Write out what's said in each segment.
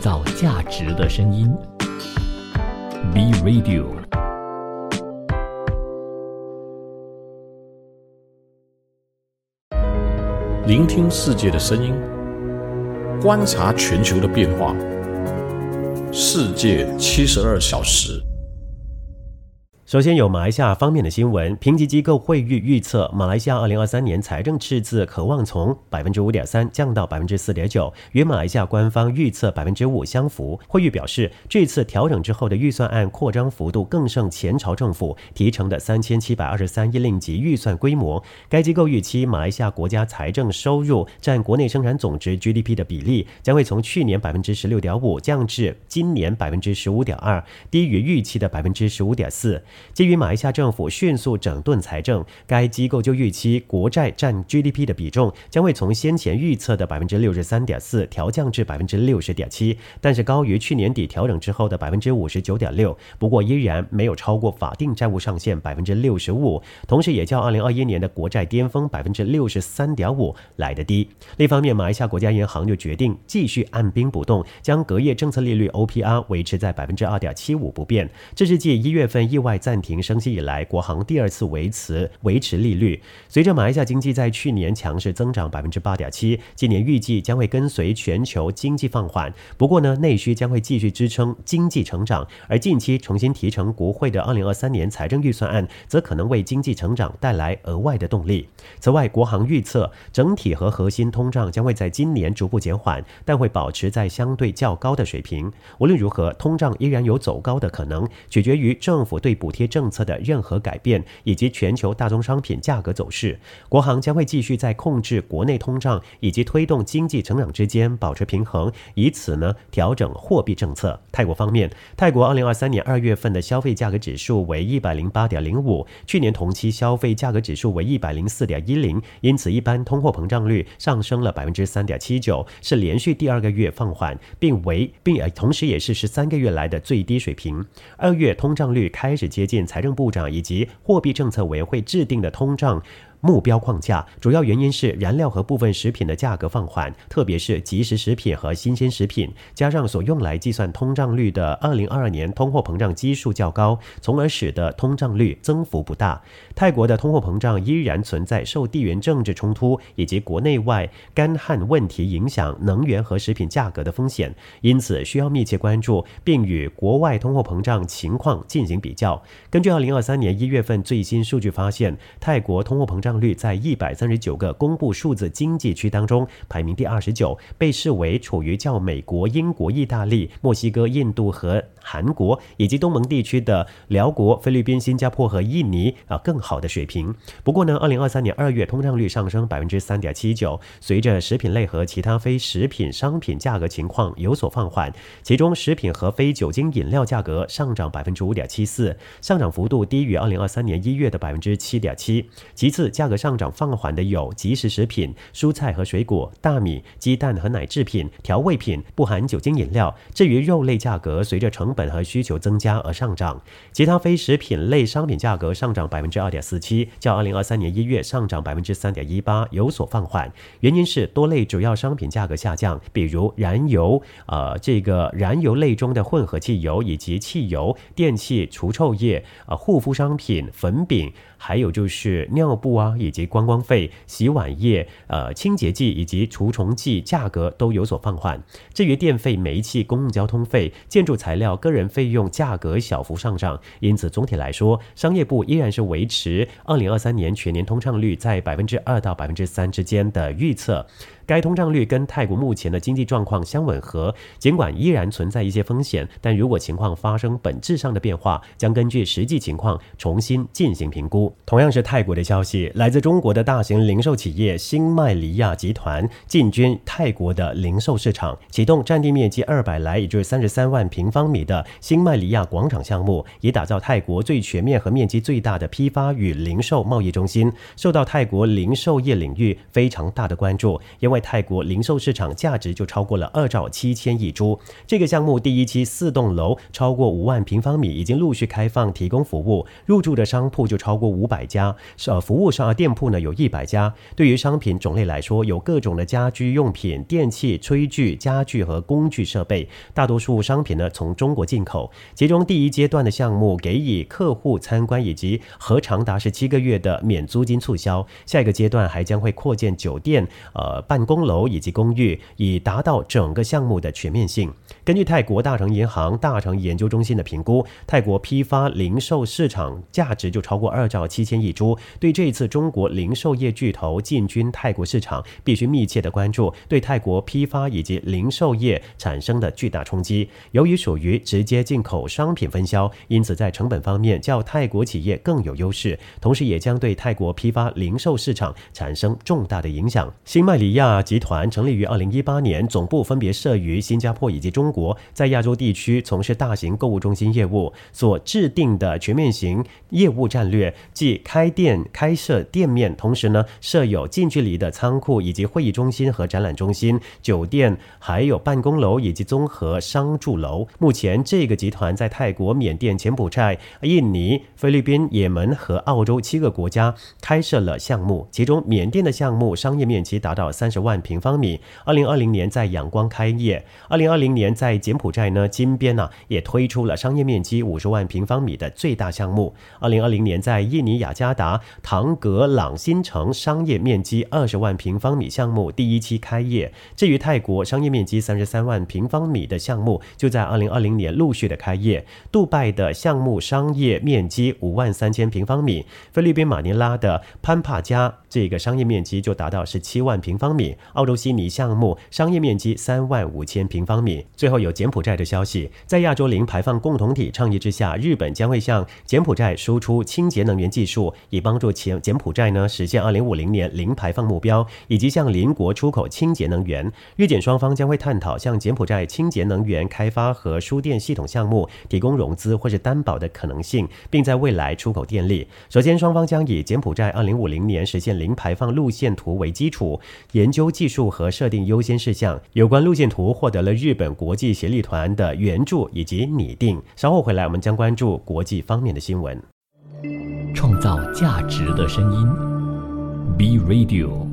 造价值的声音。B Radio，聆听世界的声音，观察全球的变化。世界七十二小时。首先有马来西亚方面的新闻，评级机构惠誉预测，马来西亚二零二三年财政赤字可望从百分之五点三降到百分之四点九，与马来西亚官方预测百分之五相符。惠誉表示，这次调整之后的预算案扩张幅度更胜前朝政府提成的三千七百二十三亿令吉预算规模。该机构预期，马来西亚国家财政收入占国内生产总值 GDP 的比例将会从去年百分之十六点五降至今年百分之十五点二，低于预期的百分之十五点四。基于马来西亚政府迅速整顿财政，该机构就预期国债占 GDP 的比重将会从先前预测的百分之六十三点四调降至百分之六十点七，但是高于去年底调整之后的百分之五十九点六。不过依然没有超过法定债务上限百分之六十五，同时也较二零二一年的国债巅峰百分之六十三点五来得低。另一方面，马来西亚国家银行就决定继续按兵不动，将隔夜政策利率 OPR 维持在百分之二点七五不变。这是继一月份意外在。暂停升息以来，国行第二次维持维持利率。随着马来西亚经济在去年强势增长百分之八点七，今年预计将会跟随全球经济放缓。不过呢，内需将会继续支撑经济成长。而近期重新提成国会的二零二三年财政预算案，则可能为经济成长带来额外的动力。此外，国行预测整体和核心通胀将会在今年逐步减缓，但会保持在相对较高的水平。无论如何，通胀依然有走高的可能，取决于政府对补贴。政策的任何改变，以及全球大宗商品价格走势，国行将会继续在控制国内通胀以及推动经济成长之间保持平衡，以此呢调整货币政策。泰国方面，泰国二零二三年二月份的消费价格指数为一百零八点零五，去年同期消费价格指数为一百零四点一零，因此一般通货膨胀率上升了百分之三点七九，是连续第二个月放缓，并为并同时也是十三个月来的最低水平。二月通胀率开始接。近财政部长以及货币政策委员会制定的通胀。目标框架主要原因是燃料和部分食品的价格放缓，特别是即食食品和新鲜食品，加上所用来计算通胀率的二零二二年通货膨胀基数较高，从而使得通胀率增幅不大。泰国的通货膨胀依然存在受地缘政治冲突以及国内外干旱问题影响能源和食品价格的风险，因此需要密切关注，并与国外通货膨胀情况进行比较。根据二零二三年一月份最新数据发现，泰国通货膨胀。率在一百三十九个公布数字经济区当中排名第二十九，被视为处于较美国、英国、意大利、墨西哥、印度和韩国以及东盟地区的辽国、菲律宾、新加坡和印尼啊更好的水平。不过呢，二零二三年二月通胀率上升百分之三点七九，随着食品类和其他非食品商品价格情况有所放缓，其中食品和非酒精饮料价格上涨百分之五点七四，上涨幅度低于二零二三年一月的百分之七点七。其次，价格上涨放缓的有即食食品、蔬菜和水果、大米、鸡蛋和奶制品、调味品、不含酒精饮料。至于肉类价格，随着成本和需求增加而上涨。其他非食品类商品价格上涨百分之二点四七，较二零二三年一月上涨百分之三点一八有所放缓。原因是多类主要商品价格下降，比如燃油、呃这个燃油类中的混合汽油以及汽油、电器、除臭液、呃护肤商品、粉饼，还有就是尿布啊。以及观光费、洗碗液、呃清洁剂以及除虫剂价格都有所放缓。至于电费、煤气、公共交通费、建筑材料、个人费用价格小幅上涨。因此，总体来说，商业部依然是维持二零二三年全年通畅率在百分之二到百分之三之间的预测。该通胀率跟泰国目前的经济状况相吻合，尽管依然存在一些风险，但如果情况发生本质上的变化，将根据实际情况重新进行评估。同样是泰国的消息，来自中国的大型零售企业新麦里亚集团进军泰国的零售市场，启动占地面积二百来，也就是三十三万平方米的新麦里亚广场项目，以打造泰国最全面和面积最大的批发与零售贸易中心，受到泰国零售业领域非常大的关注，因为。泰国零售市场价值就超过了二兆七千亿铢。这个项目第一期四栋楼超过五万平方米，已经陆续开放提供服务，入驻的商铺就超过五百家，呃，服务商店铺呢有一百家。对于商品种类来说，有各种的家居用品、电器、炊具、家具和工具设备，大多数商品呢从中国进口。其中第一阶段的项目给予客户参观以及和长达十七个月的免租金促销，下一个阶段还将会扩建酒店、呃办楼以及公寓，以达到整个项目的全面性。根据泰国大成银行大成研究中心的评估，泰国批发零售市场价值就超过二兆七千亿铢。对这次中国零售业巨头进军泰国市场，必须密切的关注对泰国批发以及零售业产生的巨大冲击。由于属于直接进口商品分销，因此在成本方面较泰国企业更有优势，同时也将对泰国批发零售市场产生重大的影响。新麦里亚集团成立于二零一八年，总部分别设于新加坡以及中国，在亚洲地区从事大型购物中心业务。所制定的全面型业务战略，即开店、开设店面，同时呢设有近距离的仓库以及会议中心和展览中心、酒店，还有办公楼以及综合商住楼。目前，这个集团在泰国、缅甸、柬埔寨、印尼、菲律宾、也门和澳洲七个国家开设了项目，其中缅甸的项目商业面积达到三十万平方米。二零二零年在仰光开业，二零二零年在柬埔寨呢金边呢也推出了商业面积五十万平方米的最大项目。二零二零年在印尼雅加达唐格朗新城商业面积二十万平方米项目第一期开业。至于泰国商业面积三十三万平方米的项目，就在二零二零年陆续的开业。杜拜的项目商业面积五万三千平方米，菲律宾马尼拉的潘帕加这个商业面积就达到十七万平方米，澳洲悉尼项目商业面积三万五千平方米。最后有柬埔寨的消息，在亚洲零排放共同体倡议之下，日本将会向柬埔寨输出清洁能源技术，以帮助柬柬埔寨呢实现二零五零年零排放目标，以及向邻国出口清洁能源。日柬双方将会探讨向柬埔寨清洁能源开发和输电系统项目提供融资或是担保的可能性，并在未来出口电力。首先，双方将以柬埔寨二零五零年实现零排放路线图为基础，研究技术和设定优先事项。有关路线图获得了日本国际协力团的援助以及拟定。稍后回来，我们将关注国际方面的新闻。创造价值的声音，B Radio。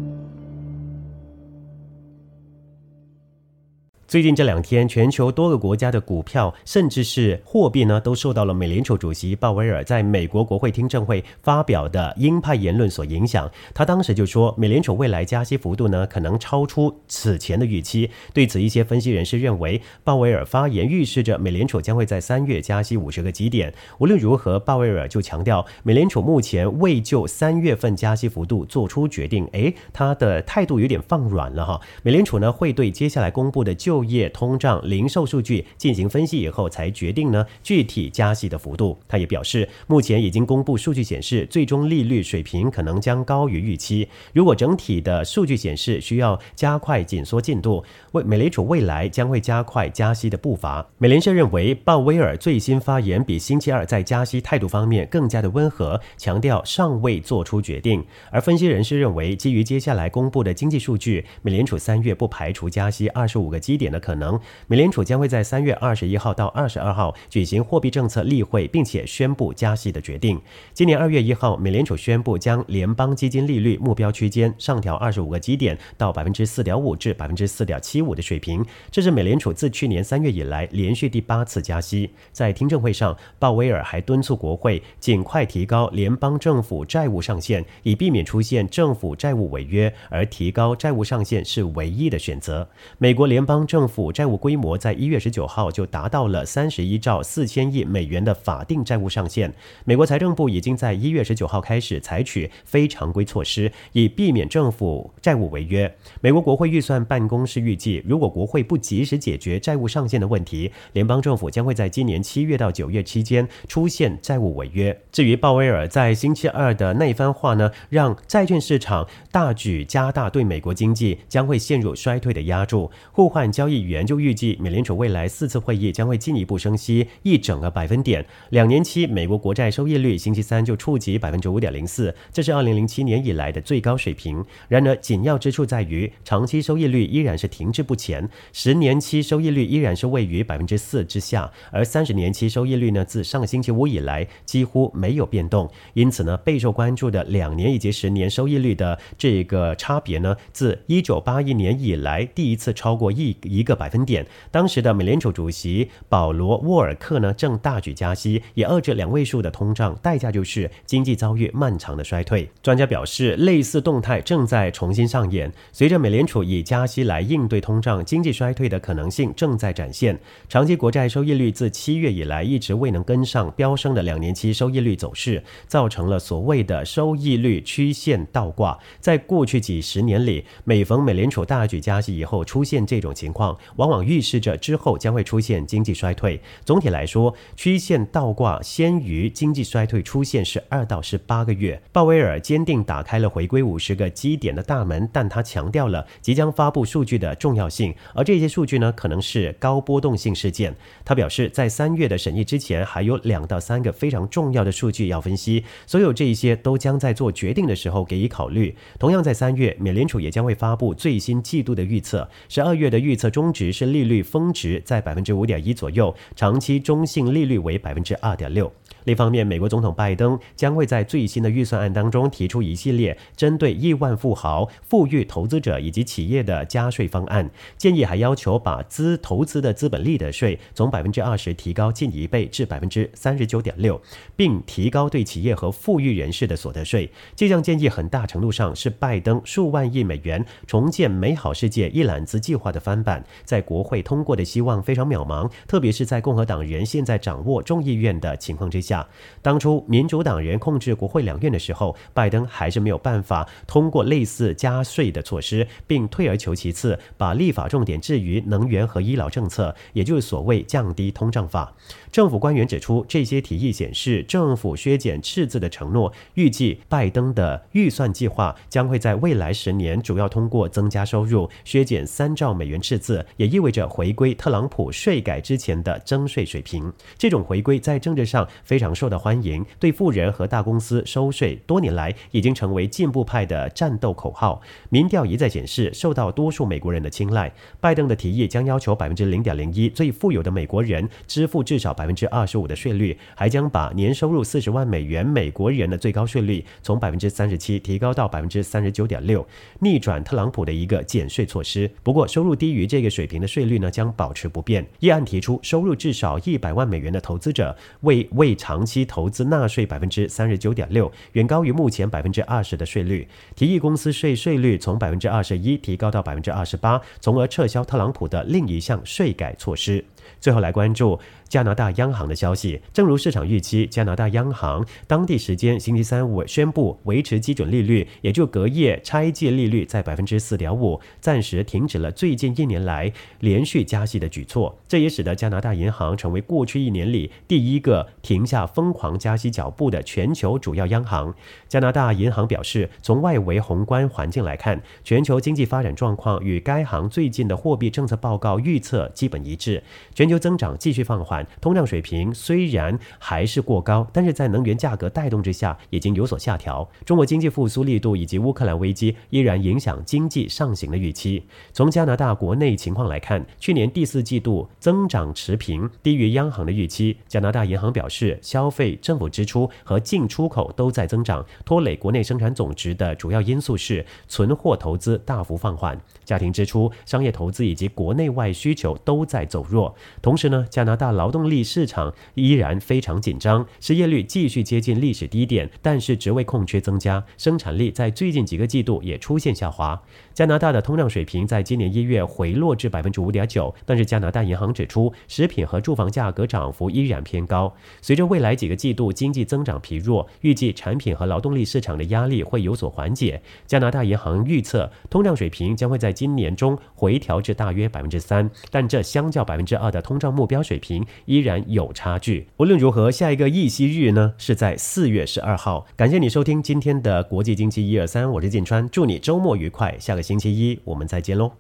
最近这两天，全球多个国家的股票，甚至是货币呢，都受到了美联储主席鲍威尔在美国国会听证会发表的鹰派言论所影响。他当时就说，美联储未来加息幅度呢，可能超出此前的预期。对此，一些分析人士认为，鲍威尔发言预示着美联储将会在三月加息五十个基点。无论如何，鲍威尔就强调，美联储目前未就三月份加息幅度做出决定。诶，他的态度有点放软了哈。美联储呢，会对接下来公布的就就业、通胀、零售数据进行分析以后，才决定呢具体加息的幅度。他也表示，目前已经公布数据显示，最终利率水平可能将高于预期。如果整体的数据显示需要加快紧缩进度，为美联储未来将会加快加息的步伐。美联社认为，鲍威尔最新发言比星期二在加息态度方面更加的温和，强调尚未做出决定。而分析人士认为，基于接下来公布的经济数据，美联储三月不排除加息二十五个基点。的可能，美联储将会在三月二十一号到二十二号举行货币政策例会，并且宣布加息的决定。今年二月一号，美联储宣布将联邦基金利率目标区间上调二十五个基点到百分之四点五至百分之四点七五的水平，这是美联储自去年三月以来连续第八次加息。在听证会上，鲍威尔还敦促国会尽快提高联邦政府债务上限，以避免出现政府债务违约，而提高债务上限是唯一的选择。美国联邦政政府债务规模在一月十九号就达到了三十一兆四千亿美元的法定债务上限。美国财政部已经在一月十九号开始采取非常规措施，以避免政府债务违约。美国国会预算办公室预计，如果国会不及时解决债务上限的问题，联邦政府将会在今年七月到九月期间出现债务违约。至于鲍威尔在星期二的那番话呢，让债券市场大举加大对美国经济将会陷入衰退的压注，互换交。交易员就预计，美联储未来四次会议将会进一步升息一整个百分点。两年期美国国债收益率星期三就触及百分之五点零四，这是二零零七年以来的最高水平。然而，紧要之处在于，长期收益率依然是停滞不前，十年期收益率依然是位于百分之四之下，而三十年期收益率呢，自上个星期五以来几乎没有变动。因此呢，备受关注的两年以及十年收益率的这个差别呢，自一九八一年以来第一次超过一一个百分点。当时的美联储主席保罗沃尔克呢，正大举加息，以遏制两位数的通胀，代价就是经济遭遇漫长的衰退。专家表示，类似动态正在重新上演。随着美联储以加息来应对通胀，经济衰退的可能性正在展现。长期国债收益率自七月以来一直未能跟上飙升的两年期收益率走势，造成了所谓的收益率曲线倒挂。在过去几十年里，每逢美联储大举加息以后出现这种情况，往往预示着之后将会出现经济衰退。总体来说，曲线倒挂先于经济衰退出现是二到十八个月。鲍威尔坚定打开了回归五十个基点的大门，但他强调了即将发布数据的重要性，而这些数据呢，可能是高波动性事件。他表示，在三月的审议之前，还有两到三个非常重要的数据要分析，所有这一些都将在做决定的时候给予考虑。同样在三月，美联储也将会发布最新季度的预测。十二月的预测中值是利率峰值在百分之五点一左右，长期中性利率为百分之二点六。另一方面，美国总统拜登将会在最新的预算案当中提出一系列针对亿万富豪、富裕投资者以及企业的加税方案，建议还要求把资投资的资本利得税从百分之二十提高近一倍至百分之三十九点六，并提高对企业和富裕人士的所得税。这项建议很大程度上是拜登数万亿美元重建美好世界一揽子计划的翻版，在国会通过的希望非常渺茫，特别是在共和党人现在掌握众议院的情况之下。当初民主党人控制国会两院的时候，拜登还是没有办法通过类似加税的措施，并退而求其次，把立法重点置于能源和医疗政策，也就是所谓降低通胀法。政府官员指出，这些提议显示政府削减赤字的承诺。预计拜登的预算计划将会在未来十年主要通过增加收入，削减三兆美元赤字，也意味着回归特朗普税改之前的征税水平。这种回归在政治上非常享受到欢迎，对富人和大公司收税多年来已经成为进步派的战斗口号。民调一再显示受到多数美国人的青睐。拜登的提议将要求百分之零点零一最富有的美国人支付至少百。分之二十五的税率，还将把年收入四十万美元美国人的最高税率从百分之三十七提高到百分之三十九点六，逆转特朗普的一个减税措施。不过，收入低于这个水平的税率呢，将保持不变。议案提出，收入至少一百万美元的投资者为未长期投资纳税百分之三十九点六，远高于目前百分之二十的税率。提议公司税税率从百分之二十一提高到百分之二十八，从而撤销特朗普的另一项税改措施。最后来关注加拿大央行的消息。正如市场预期，加拿大央行当地时间星期三五宣布维持基准利率，也就隔夜拆借利率在百分之四点五，暂时停止了最近一年来连续加息的举措。这也使得加拿大银行成为过去一年里第一个停下疯狂加息脚步的全球主要央行。加拿大银行表示，从外围宏观环境来看，全球经济发展状况与该行最近的货币政策报告预测基本一致。全球增长继续放缓，通胀水平虽然还是过高，但是在能源价格带动之下，已经有所下调。中国经济复苏力度以及乌克兰危机依然影响经济上行的预期。从加拿大国内情况来看，去年第四季度增长持平，低于央行的预期。加拿大银行表示，消费、政府支出和进出口都在增长，拖累国内生产总值的主要因素是存货投资大幅放缓，家庭支出、商业投资以及国内外需求都在走弱。同时呢，加拿大劳动力市场依然非常紧张，失业率继续接近历史低点，但是职位空缺增加，生产力在最近几个季度也出现下滑。加拿大的通胀水平在今年一月回落至百分之五点九，但是加拿大银行指出，食品和住房价格涨幅依然偏高。随着未来几个季度经济增长疲弱，预计产品和劳动力市场的压力会有所缓解。加拿大银行预测，通胀水平将会在今年中回调至大约百分之三，但这相较百分之二的。通胀目标水平依然有差距。无论如何，下一个议息日呢是在四月十二号。感谢你收听今天的国际经济一二三，我是晋川，祝你周末愉快。下个星期一我们再见喽。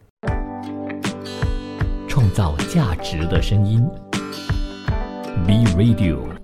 创造价值的声音。B Radio。